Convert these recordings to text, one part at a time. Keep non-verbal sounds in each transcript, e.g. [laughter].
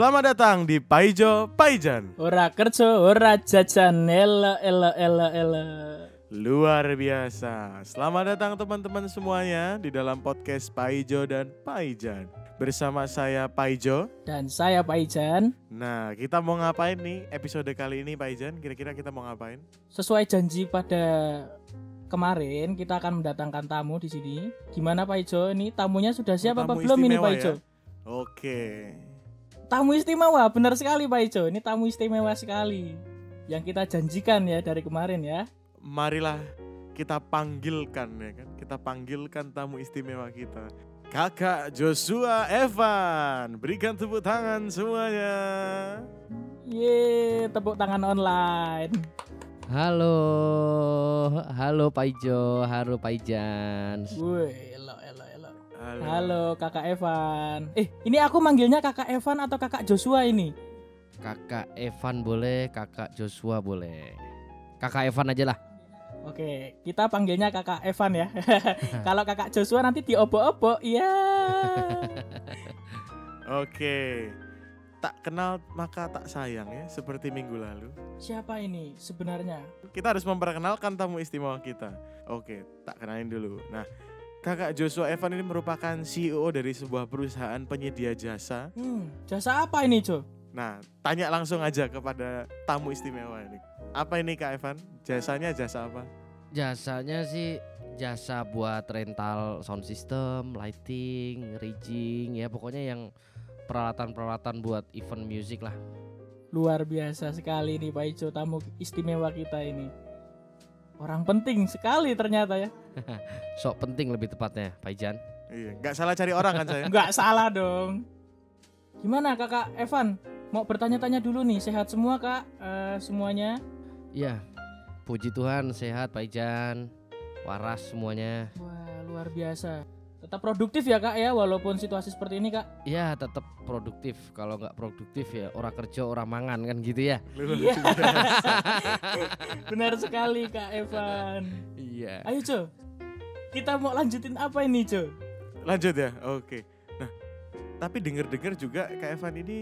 Selamat datang di Paijo Paijan. Ora kerja, ora jajan, elo elo elo elo. Luar biasa. Selamat datang teman-teman semuanya di dalam podcast Paijo dan Paijan. Bersama saya Paijo. Dan saya Paijan. Nah, kita mau ngapain nih episode kali ini Paijan? Kira-kira kita mau ngapain? Sesuai janji pada kemarin kita akan mendatangkan tamu di sini. Gimana Pak Ijo? Ini tamunya sudah siap Oh, apa tamu belum ini Pak ya? Oke. Tamu istimewa, benar sekali Pak Ijo. Ini tamu istimewa sekali. Yang kita janjikan ya dari kemarin ya. Marilah kita panggilkan ya kan. Kita panggilkan tamu istimewa kita. Kakak Joshua Evan. Berikan tepuk tangan semuanya. Ye, tepuk tangan online. Halo, halo Pak Ijo, halo Pak Ijan. Elo. Halo. Halo Kakak Evan. Eh, ini aku manggilnya Kakak Evan atau Kakak Joshua ini? Kakak Evan boleh, Kakak Joshua boleh. Kakak Evan aja lah. Oke, kita panggilnya kakak Evan ya. [laughs] Kalau kakak Joshua nanti diobok-obok, iya. [laughs] Oke. Tak kenal maka tak sayang ya, seperti minggu lalu. Siapa ini sebenarnya? Kita harus memperkenalkan tamu istimewa kita. Oke, tak kenalin dulu. Nah, Kakak Joshua Evan ini merupakan CEO dari sebuah perusahaan penyedia jasa. Hmm, jasa apa ini, Jo? Nah, tanya langsung aja kepada tamu istimewa ini. Apa ini Kak Evan? Jasanya jasa apa? Jasanya sih jasa buat rental sound system, lighting, rigging, ya pokoknya yang peralatan-peralatan buat event music lah. Luar biasa sekali nih Pak Ijo, tamu istimewa kita ini. Orang penting sekali ternyata ya. [laughs] Sok penting lebih tepatnya, Pak Ijan. Iya, nggak salah cari orang kan saya? [laughs] Enggak salah dong. Gimana kakak Evan? Mau bertanya-tanya dulu nih, sehat semua kak? Eh, semuanya? Iya, puji Tuhan sehat Pak Ijan, waras semuanya. Wah, luar biasa. Tetap produktif ya kak ya, walaupun situasi seperti ini kak. Ya tetap produktif. Kalau nggak produktif ya orang kerja orang mangan kan gitu ya. Iya. [laughs] Benar sekali Kak Evan. Iya. Ayo Jo, kita mau lanjutin apa ini Jo? Lanjut ya, oke. Nah, tapi denger-dengar juga Kak Evan ini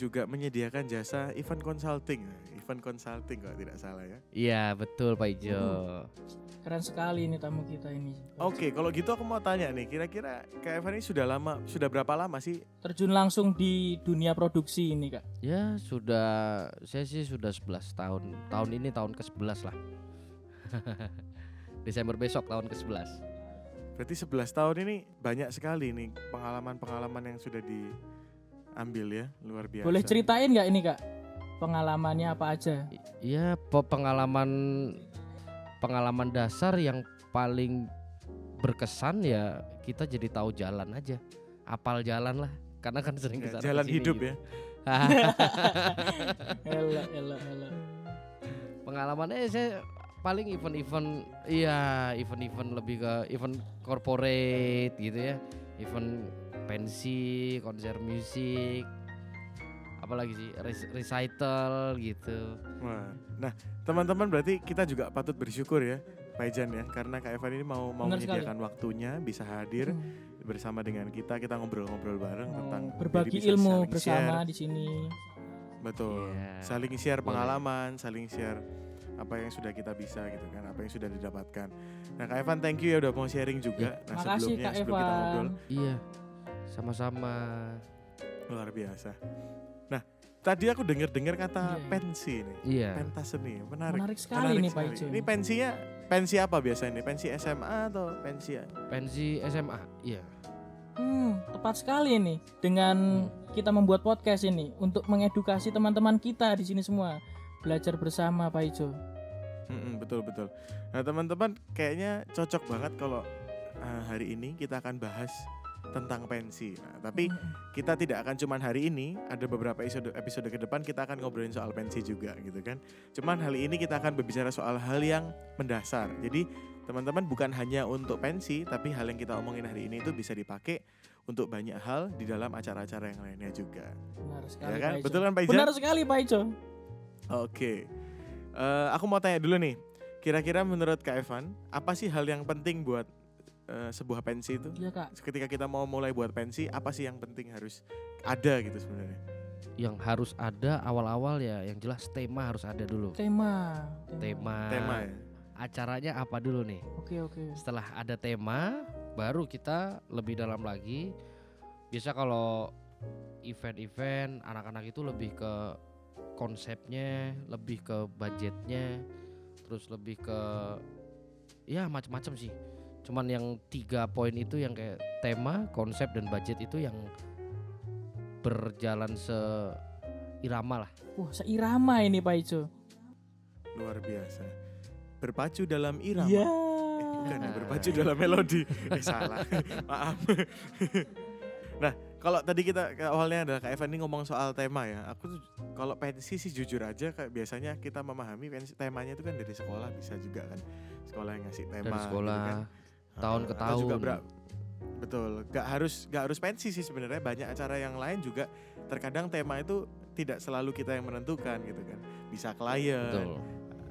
juga menyediakan jasa event consulting. Event consulting kalau tidak salah ya. Iya betul Pak Ijo. Keren sekali ini tamu kita ini. Oke, kalau gitu aku mau tanya nih, kira-kira Kak Evan ini sudah lama, sudah berapa lama sih? Terjun langsung di dunia produksi ini Kak. Ya sudah saya sih sudah 11 tahun. Tahun ini tahun ke-11 lah. [laughs] Desember besok tahun ke-11. Berarti 11 tahun ini banyak sekali nih pengalaman-pengalaman yang sudah diambil ya, luar biasa. Boleh ceritain nggak ini Kak? Pengalamannya apa aja? Iya pe- pengalaman pengalaman dasar yang paling berkesan ya kita jadi tahu jalan aja. Apal jalan lah. Karena kan sering Ya, ke sana jalan ke sini hidup gitu. ya. Elo, elo, elo. Pengalamannya saya paling event-event iya event-event lebih ke event corporate gitu ya event pensi konser musik apalagi sih recital gitu. Nah, teman-teman berarti kita juga patut bersyukur ya, Pak Ijan ya, karena Kak Evan ini mau mau Benar sekali. menyediakan waktunya bisa hadir Hmm. bersama dengan kita, kita ngobrol-ngobrol bareng Mau tentang berbagi ilmu bersama share. di sini. Betul. Iya. Saling share Boleh. pengalaman, saling share apa yang sudah kita bisa gitu kan, apa yang sudah didapatkan. Nah, Kak Evan thank you ya udah mau sharing juga. Nah, Makasih sebelumnya Kak sebelum kita ngobrol Evan. iya sama-sama luar biasa. Tadi aku dengar-dengar kata Iya. pensi nih. iya Pentas seni, menarik. Menarik sekali Menarik nih Pak. Ijo. Ini pensinya pensi apa biasanya nih? Pensi SMA atau pensi pensi SMA iya Hmm, tepat sekali nih dengan kita membuat podcast ini untuk mengedukasi teman-teman kita di sini semua belajar bersama Pak Ijo. Mm-mm, betul betul. Nah teman-teman kayaknya cocok banget kalau uh, hari ini kita akan bahas tentang pensi. Nah, tapi Hmm. kita tidak akan cuman hari ini, ada beberapa episode episode ke depan kita akan ngobrolin soal pensi juga gitu kan. Cuman hari ini kita akan berbicara soal hal yang mendasar. Jadi teman-teman bukan hanya untuk pensi, tapi hal yang kita omongin hari ini itu bisa dipakai untuk banyak hal di dalam acara-acara yang lainnya juga. Benar sekali Ya kan? Pak Ijo. Betul kan Pak Ijan? Benar sekali Pak Ijo. Oke. Eh, aku mau tanya dulu nih. Kira-kira menurut Kak Evan, apa sih hal yang penting buat eh, sebuah pensi itu? Iya Kak. Ketika kita mau mulai buat pensi, apa sih yang penting harus ada gitu sebenarnya? yang harus ada awal-awal ya yang jelas tema harus ada dulu. Tema. Tema. Tema ya. Acaranya apa dulu nih? Oke oke. Setelah ada tema, baru kita lebih dalam lagi. Biasa kalau event-event anak-anak itu lebih ke konsepnya, lebih ke budgetnya, terus lebih ke ya macam-macam sih. Cuman yang tiga poin itu yang kayak tema, konsep dan budget itu yang berjalan seirama lah. Wah seirama ini Pak Ijo. Luar biasa. Berpacu dalam irama. Iya. Eh, bukan ya, berpacu dalam melodi. [laughs] Eh salah. [laughs] Maaf. nah, kalau tadi kita ke awalnya adalah Kak Evan ini ngomong soal tema ya. Aku tuh kalau pensi sih jujur aja kayak biasanya kita memahami pensi temanya itu kan dari sekolah bisa juga kan. Sekolah yang ngasih tema Dari gitu sekolah kan. Tahun Ah, ke atau juga tahun. bera- betul, gak harus gak harus pensi sih sebenarnya banyak acara yang lain juga terkadang tema itu tidak selalu kita yang menentukan gitu kan. Bisa klien, Betul.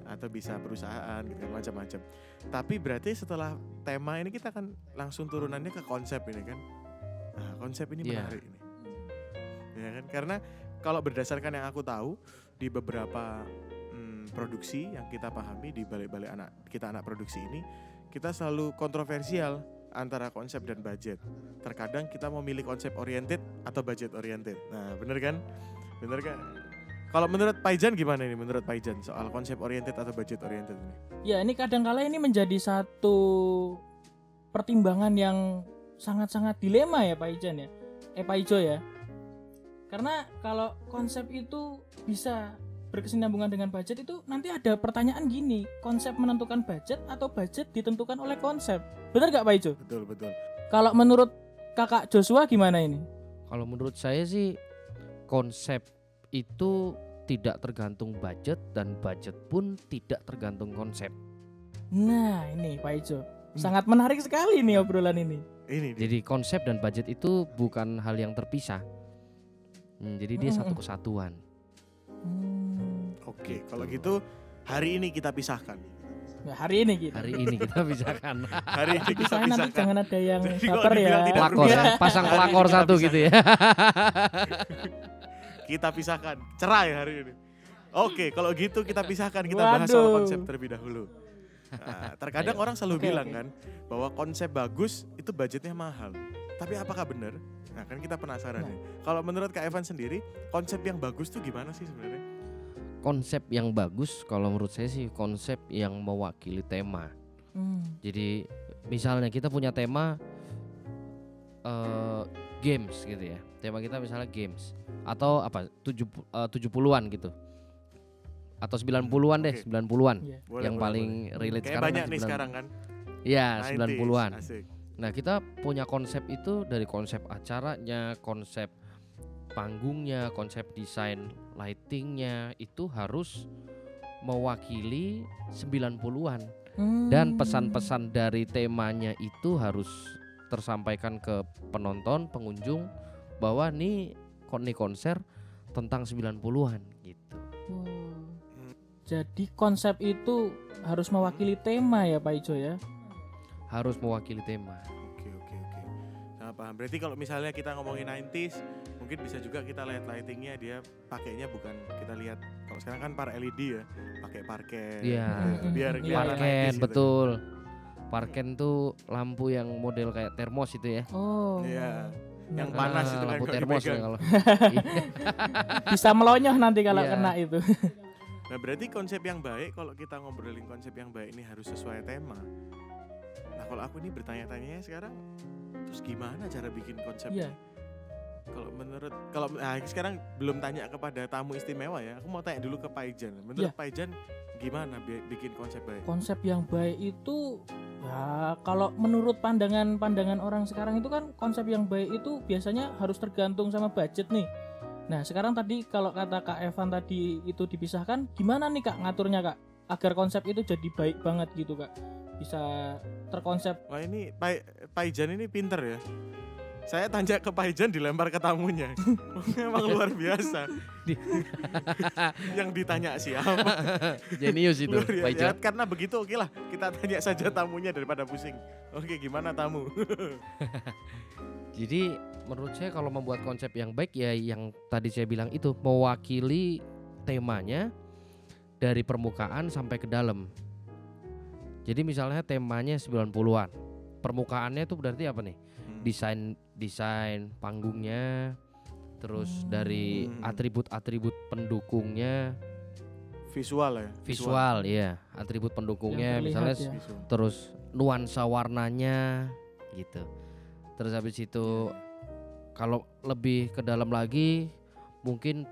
atau bisa perusahaan gitu kan macam-macam. Tapi berarti setelah tema ini kita kan langsung turunannya ke konsep ini kan. Nah, konsep ini Iya. menarik ini. Ya kan? Karena kalau berdasarkan yang aku tahu di beberapa mm, produksi yang kita pahami di balik-balik anak kita anak produksi ini, kita selalu kontroversial antara konsep dan budget. Terkadang kita memilih konsep oriented atau budget oriented. Nah, bener kan? Bener kan? Kalau menurut Paijan gimana ini menurut Paijan soal konsep oriented atau budget oriented ini? Ya ini kadangkala ini menjadi satu pertimbangan yang sangat-sangat dilema ya Pak Ijan ya. Eh Pak Ijo ya. Karena kalau konsep itu bisa berkesinambungan dengan budget itu nanti ada pertanyaan gini, konsep menentukan budget atau budget ditentukan oleh konsep. Benar gak Pak Ijo? Betul betul. Kalau menurut Kakak Joshua gimana ini? Kalau menurut saya sih konsep itu tidak tergantung budget dan budget pun tidak tergantung konsep. Nah ini Pak Ijo, Hmm. sangat menarik sekali nih obrolan ini. Ini dia. Jadi konsep dan budget itu bukan hal yang terpisah. Hmm, jadi dia satu kesatuan. Hmm, Oke, kalau gitu hari ini kita pisahkan. nah hari ini gitu. Hari ini kita pisahkan. [laughs] Hari ini kita Dipisahin nanti pisahkan. jangan ada yang Jadi baper ya. pelakor ya, pasang pelakor satu gitu ya. Kita pisahkan. Cerai hari ini. Oke, kalau gitu kita pisahkan kita bahas soal Waduh. konsep terlebih dahulu. Nah, terkadang Ayo. orang selalu Oke, bilang kan bahwa konsep bagus itu budgetnya mahal. Tapi apakah benar? Nah, kan kita penasaran Nah. nih. Kalau menurut Kak Evan sendiri, konsep yang bagus tuh gimana sih sebenarnya? Konsep yang bagus kalau menurut saya sih konsep yang mewakili tema. Hmm. Jadi misalnya kita punya tema eh games gitu ya. Tema kita misalnya games atau apa? tujuh eh, 70-an gitu. Atau 90-an deh, Oke. 90-an. Iya. Boleh, yang boleh, paling boleh. relate Kayak sekarang banyak kan nih 90. sekarang kan. Iya, 90s, 90-an. Asik. Nah, kita punya konsep itu dari konsep acaranya, konsep panggungnya, konsep desain lightingnya itu harus mewakili 90-an dan Hmm. pesan-pesan dari temanya itu harus tersampaikan ke penonton, pengunjung bahwa nih kon- nih konser tentang 90-an gitu. Oh. Jadi konsep itu harus mewakili tema ya Pak Ijo ya. Harus mewakili tema. Oke oke oke. Nah, paham. Berarti kalau misalnya kita ngomongin 90s, mungkin bisa juga kita lihat lightingnya dia pakainya bukan kita lihat kalau sekarang kan par LED ya, pakai parket. Iya. gitu. Biar kelihatan Parken 90s gitu. betul. Parken tuh lampu yang model kayak termos itu ya. Oh. Iya. Yang Nah, panas Ah, itu kan lampu kalau termos ya kalau. [laughs] bisa melonyoh nanti kalau Iya. kena itu. Nah, berarti konsep yang baik kalau kita ngobrolin konsep yang baik ini harus sesuai tema. Nah, kalau aku ini bertanya-tanya sekarang terus gimana cara bikin konsep Iya. Kalau menurut kalau nah, sekarang belum tanya kepada tamu istimewa ya. Aku mau tanya dulu ke Paijan. Menurut Iya. Paijan gimana bi- bikin konsep baik? Konsep yang baik itu ya kalau menurut pandangan-pandangan orang sekarang itu kan konsep yang baik itu biasanya harus tergantung sama budget nih. Nah, sekarang tadi kalau kata Kak Evan tadi itu dipisahkan, gimana nih Kak ngaturnya Kak agar konsep itu jadi baik banget gitu Kak? Bisa terkonsep Wah ini Pai, Paijan ini pinter ya. Saya tanya ke Paijan dilempar ke tamunya. [laughs] Memang luar biasa. [laughs] Yang ditanya siapa? [laughs] Jenius itu, Luar. Ya, karena begitu oke lah kita tanya saja tamunya daripada pusing. Oke gimana tamu? Jadi menurut saya kalau membuat konsep yang baik ya yang tadi saya bilang itu mewakili temanya dari permukaan sampai ke dalam. Jadi misalnya temanya 90-an. Permukaannya itu berarti apa nih? Hmm. Desain desain panggungnya terus Hmm. dari Hmm. atribut-atribut pendukungnya, visual ya. visual ya, atribut pendukungnya misalnya ya. Visual. terus nuansa warnanya gitu. Terus habis itu kalau lebih ke dalam lagi mungkin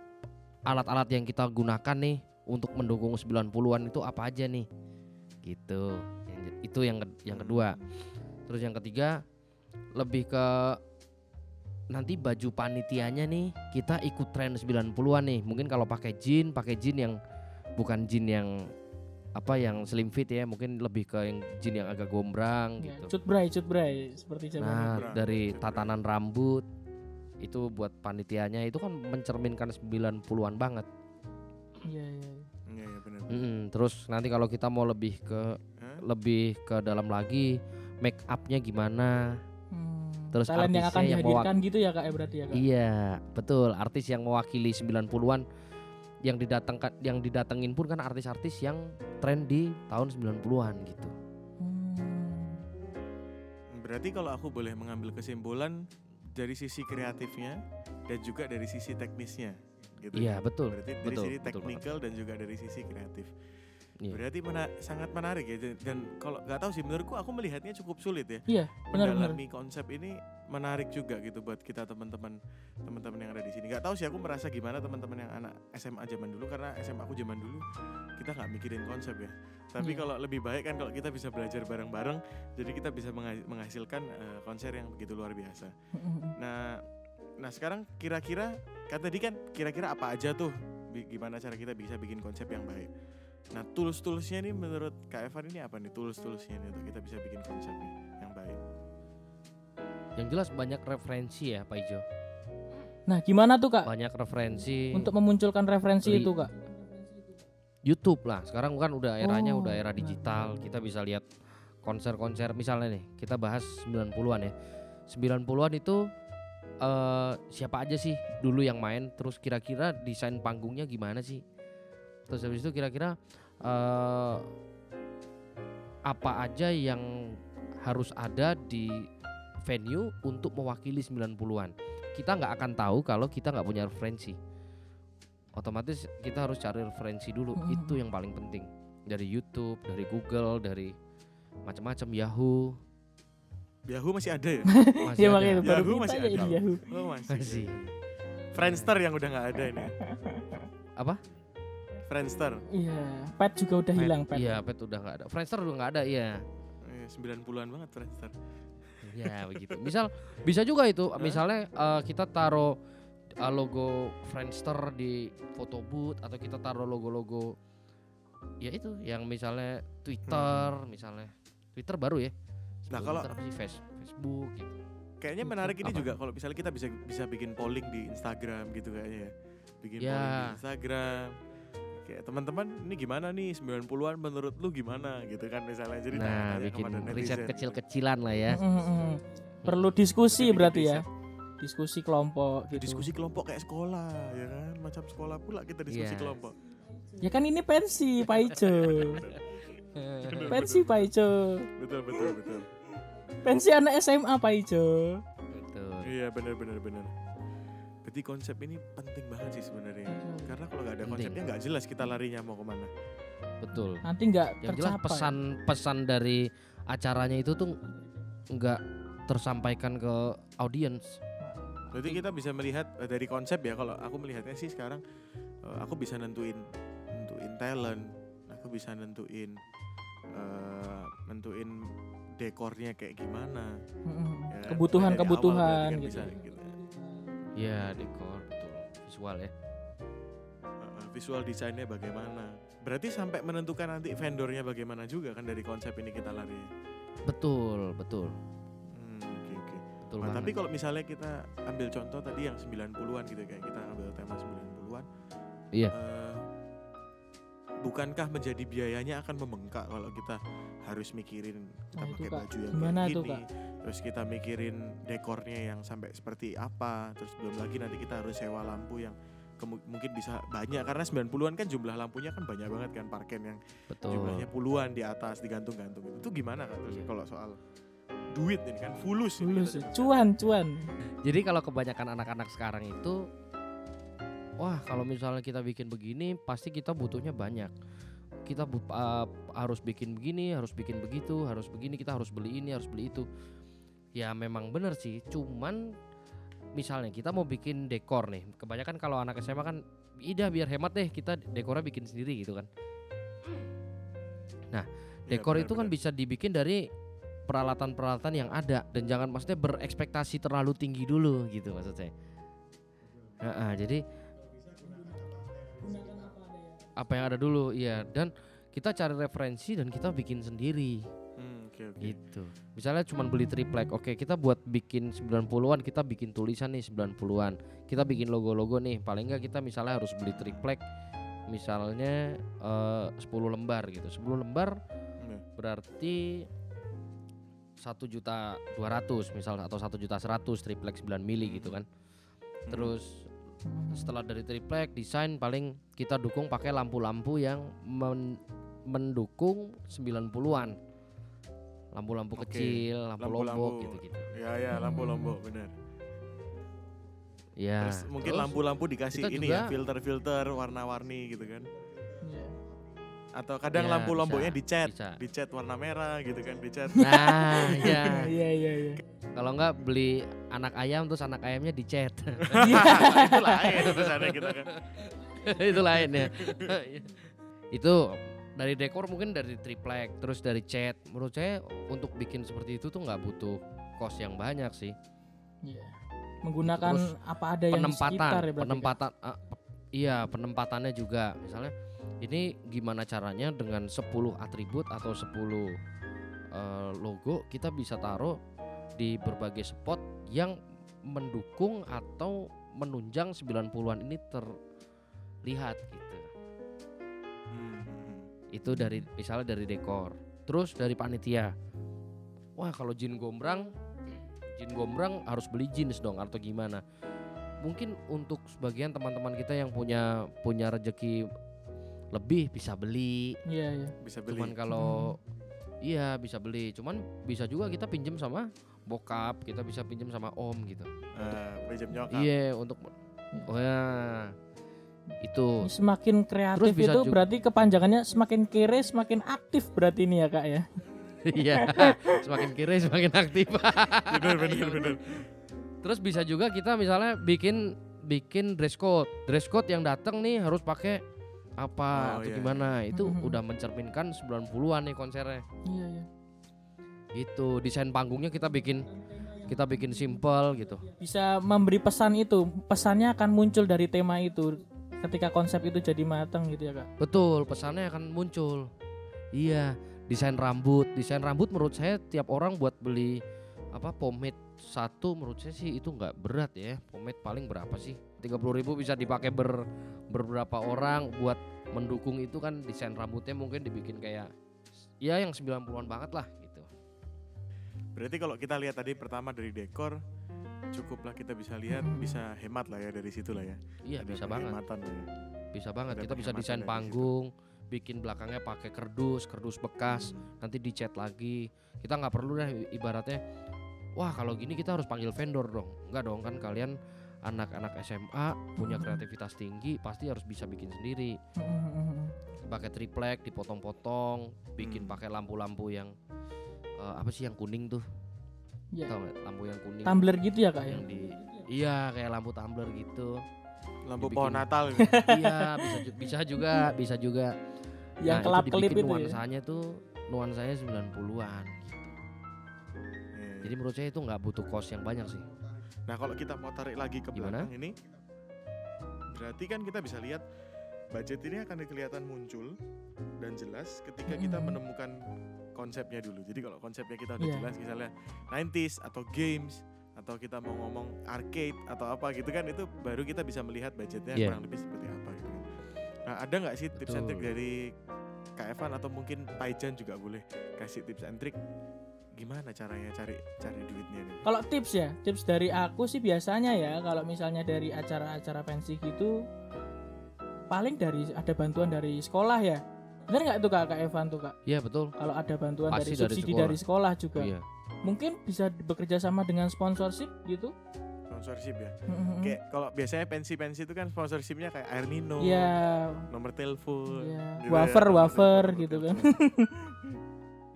alat-alat yang kita gunakan nih untuk mendukung 90-an itu apa aja nih gitu Yang- itu yang yang kedua terus yang ketiga lebih ke nanti baju panitianya nih kita ikut tren 90-an nih mungkin kalau pakai jin pakai jin yang bukan jin yang apa yang slim fit ya mungkin lebih ke yang jin yang agak gombrang Ya, gitu cut bray, cut bray seperti zaman Nah, dari tatanan rambut itu buat panitianya itu kan mencerminkan 90-an banget. Iya, iya. Iya, iya benar. Mm-mm, terus nanti kalau kita mau lebih ke Hah? lebih ke dalam lagi make upnya gimana? Terus talent yang akan yang dihadirkan gitu ya kak ya berarti ya kak Iya, betul. Artis yang mewakili 90-an yang didatangkan yang didatengin pun kan artis-artis yang tren di tahun 90-an gitu. Hmm, Berarti kalau aku boleh mengambil kesimpulan dari sisi kreatifnya dan juga dari sisi teknisnya gitu. Iya, kan? betul. Berarti dari betul, sisi teknikal dan juga dari sisi kreatif. Iya. Berarti mena- sangat menarik ya dan- kalau nggak tahu sih menurutku aku melihatnya cukup sulit ya. Iya, benar-benar. Mendalami konsep ini menarik juga gitu buat kita teman-teman teman-teman yang ada di sini. Nggak tahu sih aku merasa gimana teman-teman yang anak SMA zaman dulu karena SMA aku zaman dulu kita nggak mikirin konsep ya. Tapi Iya. kalau lebih baik kan kalau kita bisa belajar bareng-bareng, jadi kita bisa mengha- menghasilkan eh, konser yang begitu luar biasa. Nah, nah sekarang kira-kira kan tadi kan kira-kira apa aja tuh gimana cara kita bisa bikin konsep yang baik. Nah, tools-toolsnya nih menurut Kak Evan ini apa nih tools-toolsnya nih untuk kita bisa bikin konsepnya yang baik? Yang jelas banyak referensi ya, Pak Ijo. Nah, gimana tuh kak Banyak referensi. untuk memunculkan referensi Li- itu kak? YouTube lah. Sekarang kan udah eranya Oh, udah era digital. Kita bisa lihat konser-konser misalnya nih, kita bahas 90-an ya. 90-an itu eh siapa aja sih dulu yang main terus kira-kira desain panggungnya gimana sih? Terus habis itu kira-kira eh apa aja yang harus ada di venue untuk mewakili 90-an. Kita nggak akan tahu kalau kita nggak punya referensi otomatis kita harus cari referensi dulu Mhm. itu yang paling penting dari YouTube dari Google dari macam-macam Yahoo Yahoo masih ada ya? [laughs] masih Iya ada. Yahoo kita masih ada. Yahoo. Oh masih. Masih. Friendster yang udah nggak ada ini. Apa? Friendster. Iya, pet juga udah Pet, hilang pet. iya pet udah nggak ada Friendster udah nggak ada iya Eh, 90-an banget Friendster. ya begitu misal bisa juga itu misalnya eh, kita taruh eh, logo Friendster di foto booth atau kita taruh logo-logo ya itu yang misalnya Twitter misalnya Twitter baru ya Hmm. Nah, kalau- Twitter apa sih Face- Facebook gitu Kayaknya menarik ini Apa? juga kalau misalnya kita bisa bisa bikin polling di Instagram gitu kayaknya ya. Bikin Ya. polling di Instagram. Kayak teman-teman ini gimana nih 90-an menurut lu gimana gitu kan misalnya. Jadi nah bikin riset kecil-kecilan lah ya Mm. Perlu diskusi berarti ya. Diskusi kelompok gitu. Diskusi kelompok kayak sekolah ya kan. Macam sekolah pula kita diskusi Iya. kelompok. Ya kan ini pensi Pak Ijo. pensi Pak Ijo. Betul betul betul. Pensi anak SMA Pak Ijo. Betul. Iya benar benar benar. Berarti konsep ini penting banget sih sebenarnya. Karena kalau nggak ada Penting. konsepnya nggak jelas kita larinya mau ke mana. Betul. Nanti nggak tercapai. pesan-pesan dari acaranya itu tuh nggak tersampaikan ke audiens. Berarti kita bisa melihat eh, dari konsep ya. Kalau aku melihatnya sih sekarang eh, aku bisa nentuin nentuin talent, aku bisa nentuin eh, nentuin dekornya kayak gimana. Mm, mm. ya. Kebutuhan-kebutuhan berarti kan gitu. bisa gitu. Ya dekor betul visual ya. Visual desainnya bagaimana. Berarti sampai menentukan nanti vendornya bagaimana juga kan dari konsep ini kita lari. Betul betul Hmm, oke oke. betul Nah, tapi kalau misalnya kita ambil contoh tadi yang 90-an gitu kayak kita ambil tema 90-an. Iya. eh, bukankah menjadi biayanya akan membengkak kalau kita harus mikirin kita Nah, pakai baju yang Gimana kayak tuh, gini, Kak? terus kita mikirin dekornya yang sampai seperti apa, terus belum lagi nanti kita harus sewa lampu yang mungkin bisa banyak karena 90-an kan jumlah lampunya kan banyak banget kan parken yang betul jumlahnya puluhan di atas digantung-gantung itu. Itu gimana kan terus Iya. kalau soal duit ini kan fulus ini Fulus, kita- cuan cuan Jadi kalau kebanyakan anak-anak sekarang itu wah kalau misalnya kita bikin begini pasti kita butuhnya banyak. Kita uh, harus bikin begini, harus bikin begitu, harus begini, kita harus beli ini, harus beli itu. Ya memang bener sih, cuman misalnya kita mau bikin dekor nih. Kebanyakan kalau anak SMA kan ida biar hemat deh kita dekornya bikin sendiri gitu kan. Iya, Dekor itu kan benar-benar. bisa dibikin dari peralatan-peralatan yang ada dan jangan maksudnya berekspektasi terlalu tinggi dulu gitu maksud saya. Heeh, jadi apa yang ada dulu iya dan kita cari referensi dan kita bikin sendiri Hmm, oke oke. gitu. Misalnya cuma beli triplek, oke kita buat bikin 90-an kita bikin tulisan nih 90-an. Kita bikin logo-logo nih, paling enggak kita misalnya harus beli triplek misalnya eh, 10 lembar gitu. 10 lembar Iya. berarti satu juta dua ratus misalnya atau satu juta seratus triplek 9 mili gitu kan Hmm. terus setelah dari triplek desain paling kita dukung pakai lampu-lampu yang men- mendukung 90-an lampu-lampu Oke, kecil lampu lampu-lampu. lombok gitu-gitu Ya ya lampu lombok benar. ya Terus mungkin lampu-lampu dikasih ini ya filter-filter warna-warni gitu kan. Iya. Atau kadang Ya, lampu lomboknya dicat, dicat warna merah gitu kan, dicat. nah ya [laughs] iya iya iya kalau enggak beli anak ayam terus anak ayamnya dicet [laughs] itu lain terus ada kita kan. [laughs] itu lain ya. [laughs] Itu dari dekor mungkin dari triplek terus dari cat. Menurut saya untuk bikin seperti itu tuh nggak butuh kos yang banyak sih. Iya. menggunakan Terus apa ada yang di sekitar penempatan ya penempatan pe- iya penempatannya juga. Misalnya ini gimana caranya dengan 10 atribut atau 10 eh, logo kita bisa taruh di berbagai spot yang mendukung atau menunjang 90-an ini terlihat gitu. Hmm, hmm, hmm. itu dari misalnya dari dekor. Terus dari panitia. Wah kalau jin gombrang jin gombrang harus beli jeans dong atau gimana? Mungkin untuk sebagian teman-teman kita yang punya punya rezeki lebih bisa beli. Iya iya. Bisa beli. cuman kalau iya bisa beli. Cuman bisa juga kita pinjem sama bokap kita bisa pinjem sama om gitu Eh, pinjam nyokap. iya untuk oh ya itu semakin kreatif bisa itu juga- berarti kepanjangannya semakin kere semakin aktif berarti ini ya kak ya [laughs] iya semakin kiri semakin aktif [laughs] bener bener bener. Terus bisa juga kita misalnya bikin bikin dress code. Dress code yang datang nih harus pakai apa Oh, atau iya, gimana. Itu Mhm. udah mencerminkan 90-an nih konsernya. iya iya Gitu. Desain panggungnya kita bikin kita bikin simple gitu. bisa memberi pesan itu pesannya akan muncul dari tema itu ketika konsep itu jadi matang gitu ya kak Betul, pesannya akan muncul. Iya, desain rambut. Desain rambut menurut saya tiap orang buat beli apa pomade satu menurut saya sih itu nggak berat ya. Pomade paling berapa sih? 30.000 ribu bisa dipakai ber beberapa orang buat mendukung itu kan desain rambutnya mungkin dibikin kayak ya yang 90-an banget lah gitu. Berarti kalau kita lihat tadi pertama dari dekor cukuplah kita bisa lihat Hmm. bisa hemat lah ya dari situ lah ya. Iya, Ada bisa banget. ya. Bisa banget. Ada Kita bisa desain dari situ. panggung, bikin belakangnya pakai kardus, kardus bekas, nanti dicat lagi. Kita nggak perlu deh ibaratnya wah kalau gini kita harus panggil vendor dong. Enggak dong kan kalian anak-anak SMA punya Mhm. kreativitas tinggi pasti harus bisa bikin sendiri. Pakai triplek, dipotong-potong, bikin Hmm. pakai lampu-lampu yang eh, apa sih yang kuning tuh? Iya. Tahu nggak? Lampu yang kuning tumbler gitu ya kak ya yang di Iya, kayak lampu tumbler gitu. Lampu Dibikin- pohon Natal gitu. [laughs] iya, bisa ju- bisa juga, bisa juga. yang Nah, kelap itu kelip itu ya nuansanya tuh nuansanya 90-an gitu. Iya. Jadi menurut saya itu nggak butuh kos yang banyak sih. Nah kalau kita mau tarik lagi ke Gimana? belakang ini, berarti kan kita bisa lihat budget ini akan kelihatan muncul dan jelas ketika kita Mhm. menemukan konsepnya dulu. Jadi kalau konsepnya kita udah Iya. jelas, misalnya 90s atau games atau kita mau ngomong arcade atau apa gitu kan itu baru kita bisa melihat budgetnya Iya. kurang lebih seperti apa gitu kan. Nah, ada nggak sih tips and Betul. dari Kak Evan atau mungkin Paijan juga boleh kasih tips and trik gimana caranya cari cari duitnya nih? Kalau tips ya, tips dari aku sih biasanya ya kalau misalnya dari acara-acara pensi gitu paling dari ada bantuan dari sekolah ya. Bener nggak tuh kak, kak Evan tuh kak? Iya betul. Kalau ada bantuan Pasti dari dari subsidi sekolah. dari sekolah juga, Iya. mungkin bisa bekerja sama dengan sponsorship gitu. Sponsorship ya. Mm-mm. Kayak kalau biasanya pensi-pensi itu kan sponsorshipnya kayak air minum, Ya, nomor telepon, gitu ya, wafer, wafer gitu kan. telepon.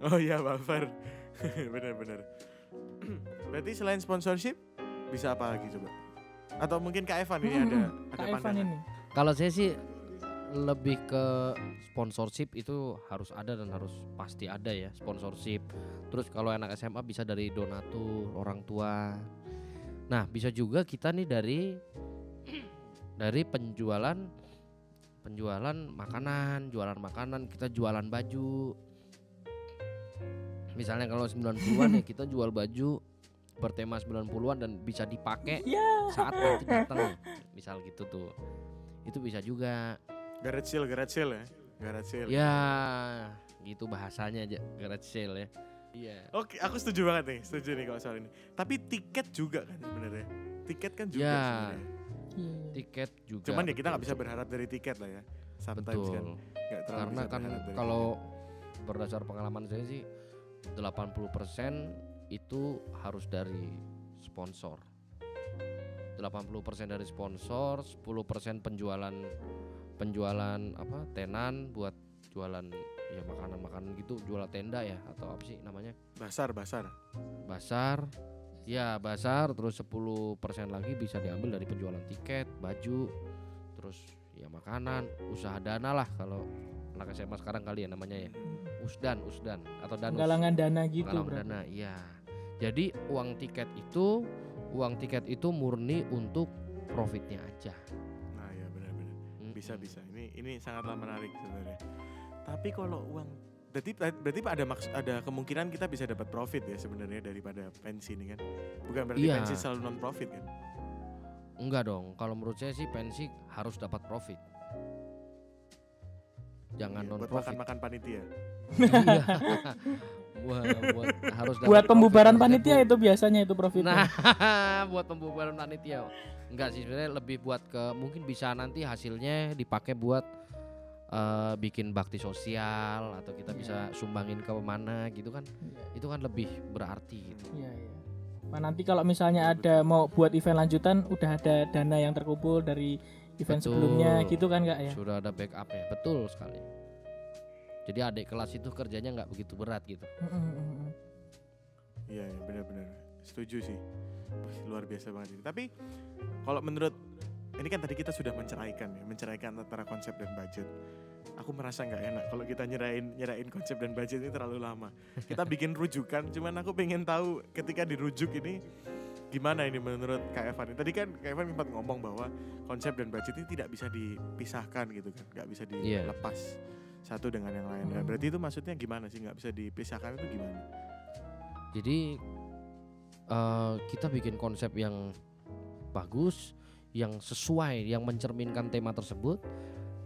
oh iya wafer, [laughs] bener-bener. [clears throat] Berarti selain sponsorship bisa apa lagi coba? Atau mungkin Kak Evan ini ada ada Kak Evan pandangan? ini. Kalau saya sih lebih ke sponsorship itu harus ada dan harus pasti ada ya sponsorship. Terus kalau anak SMA bisa dari donatur orang tua. Nah bisa juga kita nih dari dari penjualan penjualan makanan, jualan makanan, kita jualan baju. Misalnya kalau 90-an ya kita jual baju bertema 90-an dan bisa dipakai Ya. saat nanti datang. Misal gitu tuh. Itu bisa juga. Garage sale, garage sale ya. Garage sale. Ya, gitu bahasanya aja garage sale ya. Iya. Oke, aku setuju banget nih, setuju nih kalau soal ini. Tapi tiket juga kan sebenarnya. Tiket kan juga Ya, sebenarnya. Iya. Tiket juga. Cuman ya kita nggak bisa berharap dari tiket lah ya. Sometimes kan Betul. nggak terlalu Karena kan kalau berdasar pengalaman saya sih 80% itu harus dari sponsor. 80% dari sponsor, 10% penjualan penjualan apa? tenan buat jualan ya makanan-makanan gitu, jual tenda ya atau apa sih namanya? basar, basar. Basar. Ya, basar terus 10% lagi bisa diambil dari penjualan tiket, baju, terus ya makanan, usaha dana lah kalau anak SMA sekarang kali ya namanya ya. Usdan, usdan atau danus. Galangan dana gitu Galang berarti. dana, iya. Jadi uang tiket itu uang tiket itu murni untuk profitnya aja. Bisa bisa. Ini ini sangatlah menarik sebenarnya. Tapi kalau uang berarti berarti ada maks ada kemungkinan kita bisa dapat profit ya sebenarnya daripada pensi ini kan. Bukan berarti Iya. pensi selalu non profit kan. Enggak dong, kalau menurut saya sih pensi harus dapat profit. Jangan Iya, non profit. makan-makan panitia. Iya. [laughs] Wah, buat [laughs] harus Buat pembubaran profit, panitia itu biasanya itu profitnya. Nah, [laughs] buat pembubaran panitia. Enggak sih sebenarnya lebih buat ke mungkin bisa nanti hasilnya dipakai buat eh, bikin bakti sosial atau kita Iya. bisa sumbangin ke mana gitu kan. Iya. Itu kan lebih berarti gitu. Iya, iya. Nah, nanti kalau misalnya ada mau buat event lanjutan udah ada dana yang terkumpul dari event Betul. sebelumnya gitu kan Kak ya. Sudah ada backupnya, betul sekali. Jadi adik kelas itu kerjanya nggak begitu berat gitu. Iya, ya, benar-benar. Setuju sih. Luar biasa banget ini. Tapi kalau menurut ini kan tadi kita sudah menceraikan ya, menceraikan antara konsep dan budget. Aku merasa nggak enak kalau kita nyerain nyerain konsep dan budget ini terlalu lama. Kita [laughs] bikin rujukan, cuman aku pengen tahu ketika dirujuk ini gimana ini menurut Kak Evan. Tadi kan Kak Evan sempat ngomong bahwa konsep dan budget ini tidak bisa dipisahkan gitu kan, nggak bisa Iya. dilepas satu dengan yang lain. Nah, berarti itu maksudnya gimana sih nggak bisa dipisahkan itu gimana? Jadi eh, kita bikin konsep yang bagus, yang sesuai, yang mencerminkan tema tersebut,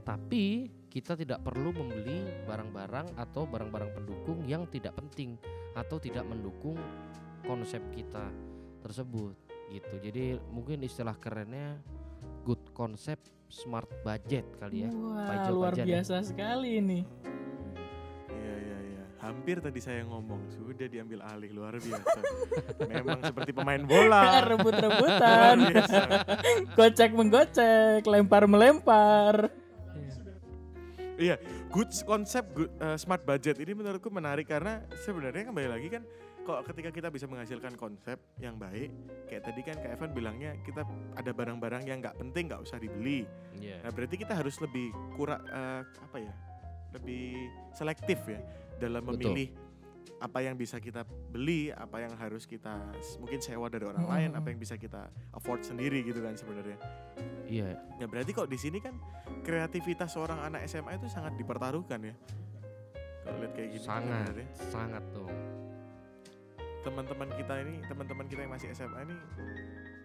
tapi kita tidak perlu membeli barang-barang atau barang-barang pendukung yang tidak penting atau tidak mendukung konsep kita tersebut gitu. Jadi mungkin istilah kerennya good concept smart budget kali ya. Wah, luar ya. biasa sekali ini. Iya iya iya. Hampir tadi saya ngomong sudah diambil alih luar biasa. [laughs] Memang seperti pemain bola. [laughs] Rebut-rebutan, gocek menggocek, lempar melempar. Iya, good konsep good, eh, smart budget ini menurutku menarik karena sebenarnya kembali lagi kan kok ketika kita bisa menghasilkan konsep yang baik, kayak tadi kan Kak Evan bilangnya kita ada barang-barang yang nggak penting nggak usah dibeli. Iya. Nah berarti kita harus lebih kurang apa ya, lebih selektif ya dalam Betul. memilih apa yang bisa kita beli, apa yang harus kita mungkin sewa dari orang lain, apa yang bisa kita afford sendiri gitu kan sebenarnya. Iya. Ya berarti kok di sini kan kreativitas seorang anak SMA itu sangat dipertaruhkan ya. Kalau lihat kayak gini sangat sebenarnya. sangat tuh. Teman-teman kita ini, teman-teman kita yang masih SMA ini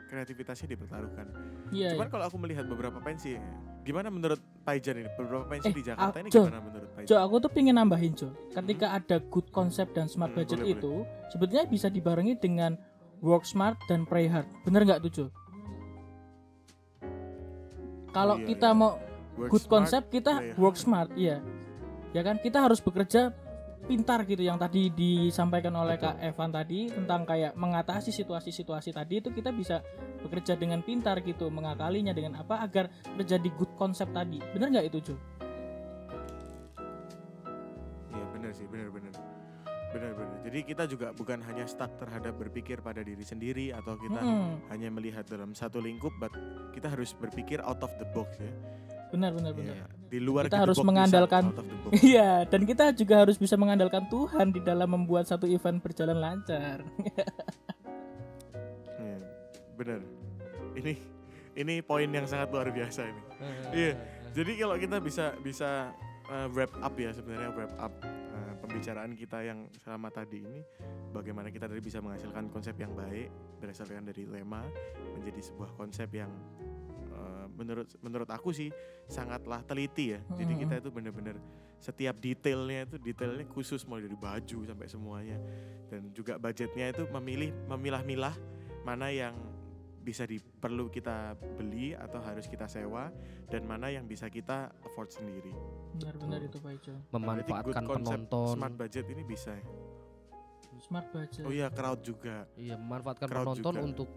kreativitasnya dipertaruhkan. Iya. Cuman iya. kalau aku melihat beberapa pensi, gimana menurut Paijan ini? Beberapa pensi Eh, di Jakarta ini Jo. gimana menurut Paijan? Jo, aku tuh pengen nambahin Jo. Ketika ada good concept dan smart Hmm, budget boleh, itu, sebetulnya bisa dibarengi dengan work smart dan pray hard. Bener nggak tuh Jo? Kalau Iya, kita iya. mau Work good smart, concept, kita work hard. smart, iya. Ya kan, kita harus bekerja pintar gitu yang tadi disampaikan oleh Kak Evan tadi tentang kayak mengatasi situasi-situasi tadi itu kita bisa bekerja dengan pintar gitu mengakalinya dengan apa agar terjadi good concept tadi bener nggak itu Jo? Iya benar sih, benar benar. Benar benar. Jadi kita juga bukan hanya stuck terhadap berpikir pada diri sendiri atau kita Mm-mm. hanya melihat dalam satu lingkup, but kita harus berpikir out of the box ya. benar benar benar Iya, Di luar Kita gedebok harus mengandalkan-. [laughs] Iya, dan kita juga harus bisa mengandalkan Tuhan di dalam membuat satu event berjalan lancar. [laughs] Iya, benar. Ini ini poin yang sangat luar biasa ini. Iya. Jadi kalau kita bisa bisa uh, wrap up ya sebenarnya wrap up uh, pembicaraan kita yang selama tadi ini bagaimana kita tadi bisa menghasilkan konsep yang baik berdasarkan dari tema menjadi sebuah konsep yang menurut menurut aku sih sangatlah teliti ya. Jadi Mhm. kita itu benar-benar setiap detailnya itu detailnya khusus mulai dari baju sampai semuanya dan juga budgetnya itu memilih memilah-milah mana yang bisa diperlu kita beli atau harus kita sewa dan mana yang bisa kita afford sendiri. Benar-benar itu Pak Ijo. Memanfaatkan penonton smart budget ini bisa ya. Smart budget. Oh iya crowd juga. iya memanfaatkan Crowd penonton juga. untuk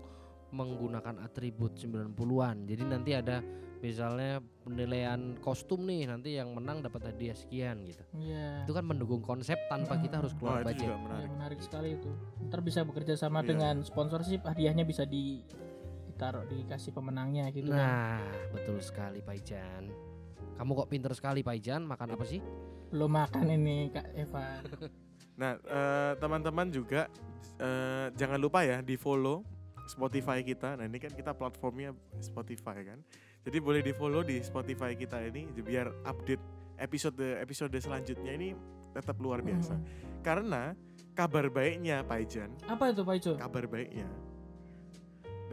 menggunakan atribut 90-an jadi nanti ada misalnya penilaian kostum nih nanti yang menang dapat hadiah sekian gitu Iya. itu kan mendukung konsep tanpa kita harus Oh keluar itu budget juga Ya, menarik. menarik sekali itu. Ntar bisa bekerja sama Iya. dengan sponsorship, hadiahnya bisa di ditaruh dikasih pemenangnya gitu kan. nah betul sekali Pak Ijan kamu kok pinter sekali Pak Ijan makan apa sih Belum makan ini Kak Evan. [laughs] Nah eh, teman-teman juga eh, jangan lupa ya di follow Spotify kita. Nah ini kan kita platformnya Spotify kan. Jadi boleh di follow di Spotify kita ini biar update episode episode selanjutnya ini tetap luar biasa. Hmm. Karena kabar baiknya Pak Ijan Apa itu Pak Ijo? kabar baiknya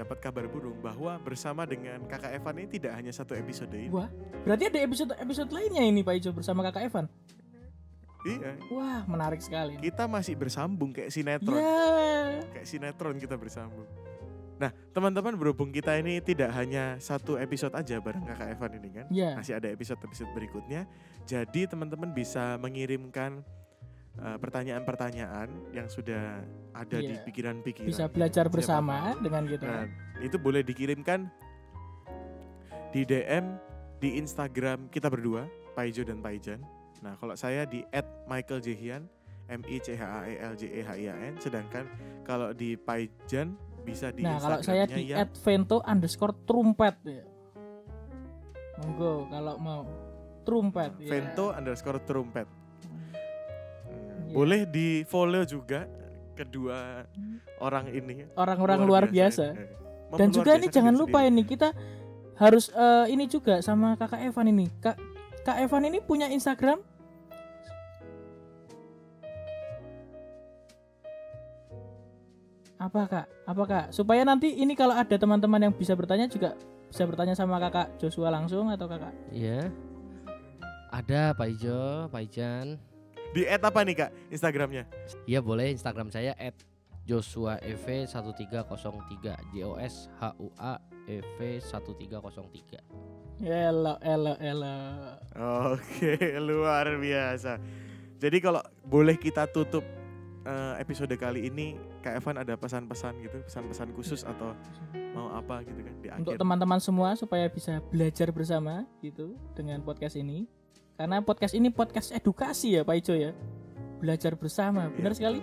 dapat kabar burung bahwa bersama dengan kakak Evan ini tidak hanya satu episode ini. Wah, berarti ada episode episode lainnya ini Pak Ijo bersama Kakak Evan. Iya, Wah, menarik sekali. kita masih bersambung kayak sinetron. Ya. Kayak sinetron kita bersambung. Nah, teman-teman berhubung kita ini tidak hanya satu episode aja bareng kakak Evan ini kan. Ya. Masih ada episode-episode berikutnya. Jadi teman-teman bisa mengirimkan eh, pertanyaan-pertanyaan yang sudah ada di Iya. pikiran-pikiran. Bisa belajar Siapa bersama tahu. dengan kita. Nah, itu boleh dikirimkan di DM di Instagram kita berdua, Paijo dan Paijan. Nah, kalau saya di @michaeljehian, M I C H A E L J E H I A N, sedangkan kalau di Paijan bisa di Nah, kalau saya di yang @vento underscore trumpet ya. Monggo kalau mau trumpet. ya. Vento underscore trumpet. Iya. Boleh di follow juga kedua orang ini. Orang-orang luar biasa. ini. Eh, Dan luar juga ini biasa jangan lupa sendiri. ini kita harus eh, ini juga sama Kakak Evan ini. Kak Kak Evan ini punya Instagram? Apa Kak? Apa Kak? Supaya nanti ini kalau ada teman-teman yang bisa bertanya juga bisa bertanya sama Kakak Joshua langsung atau Kakak Iya. Ada Pak Ijo, Pak Ijan. Di add apa nih Kak Instagramnya? Iya boleh Instagram saya Joshua EV 1303 J O S H U A EV 1303. Elo elo elo. Oke, [laughs] luar biasa. Jadi kalau boleh kita tutup eh, episode kali ini, Kak Evan ada pesan-pesan gitu, pesan-pesan khusus atau mau apa gitu kan di Untuk akhir. teman-teman semua supaya bisa belajar bersama gitu dengan podcast ini. Karena podcast ini podcast edukasi ya Pak Ijo ya. Belajar bersama, benar Iya, sekali.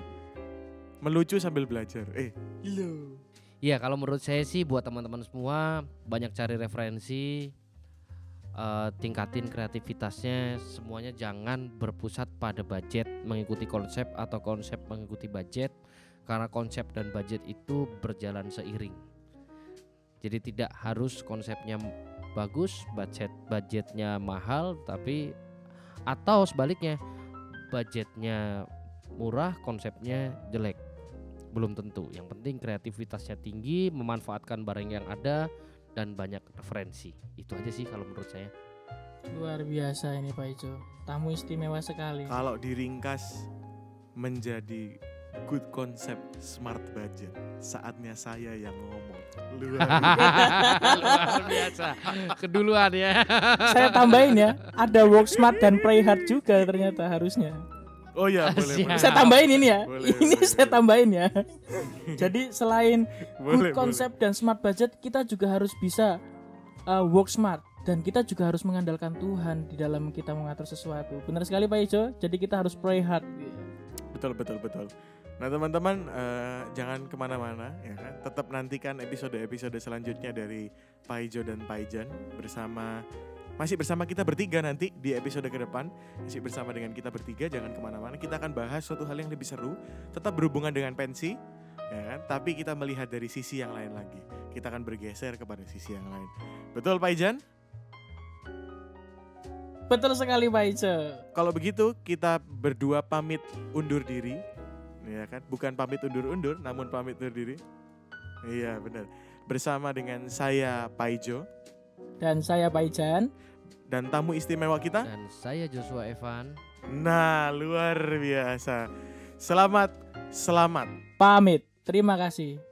Melucu sambil belajar. Eh, Iya kalau menurut saya sih buat teman-teman semua banyak cari referensi, eh, tingkatin kreativitasnya, semuanya jangan berpusat pada budget mengikuti konsep atau konsep mengikuti budget karena konsep dan budget itu berjalan seiring. Jadi tidak harus konsepnya bagus, budget budgetnya mahal, tapi atau sebaliknya budgetnya murah, konsepnya jelek. belum tentu. Yang penting kreativitasnya tinggi, memanfaatkan barang yang ada dan banyak referensi. Itu aja sih kalau menurut saya. Luar biasa ini Pak Ijo. Tamu istimewa sekali. Kalau diringkas menjadi good concept smart budget, saatnya saya yang ngomong. Luar [laughs] biasa. Luar biasa. Keduluan ya. Saya tambahin ya, ada work smart dan play hard juga ternyata harusnya. Oh ya, boleh, Siap. boleh. Saya tambahin ini ya. Boleh, ini boleh. saya tambahin ya. Jadi selain [laughs] Boleh, good concept dan smart budget, kita juga harus bisa uh, work smart dan kita juga harus mengandalkan Tuhan di dalam kita mengatur sesuatu. Benar sekali Pak Ijo. Jadi kita harus pray hard. Betul betul betul. Nah teman-teman eh, jangan ke mana-mana ya kan. Tetap nantikan episode-episode selanjutnya dari Paijo dan Paijan bersama masih bersama kita bertiga nanti di episode ke depan masih bersama dengan kita bertiga jangan ke mana-mana kita akan bahas suatu hal yang lebih seru tetap berhubungan dengan pensi ya kan tapi kita melihat dari sisi yang lain lagi kita akan bergeser kepada sisi yang lain betul Paijan Betul sekali Pak Ijo. Kalau begitu kita berdua pamit undur diri, ya kan? Bukan pamit undur-undur, namun pamit undur diri. Iya benar. Bersama dengan saya Paijo Dan saya Pak Ijan. Dan tamu istimewa kita. Dan saya Joshua Evan. Nah luar biasa. Selamat, selamat. Pamit. Terima kasih.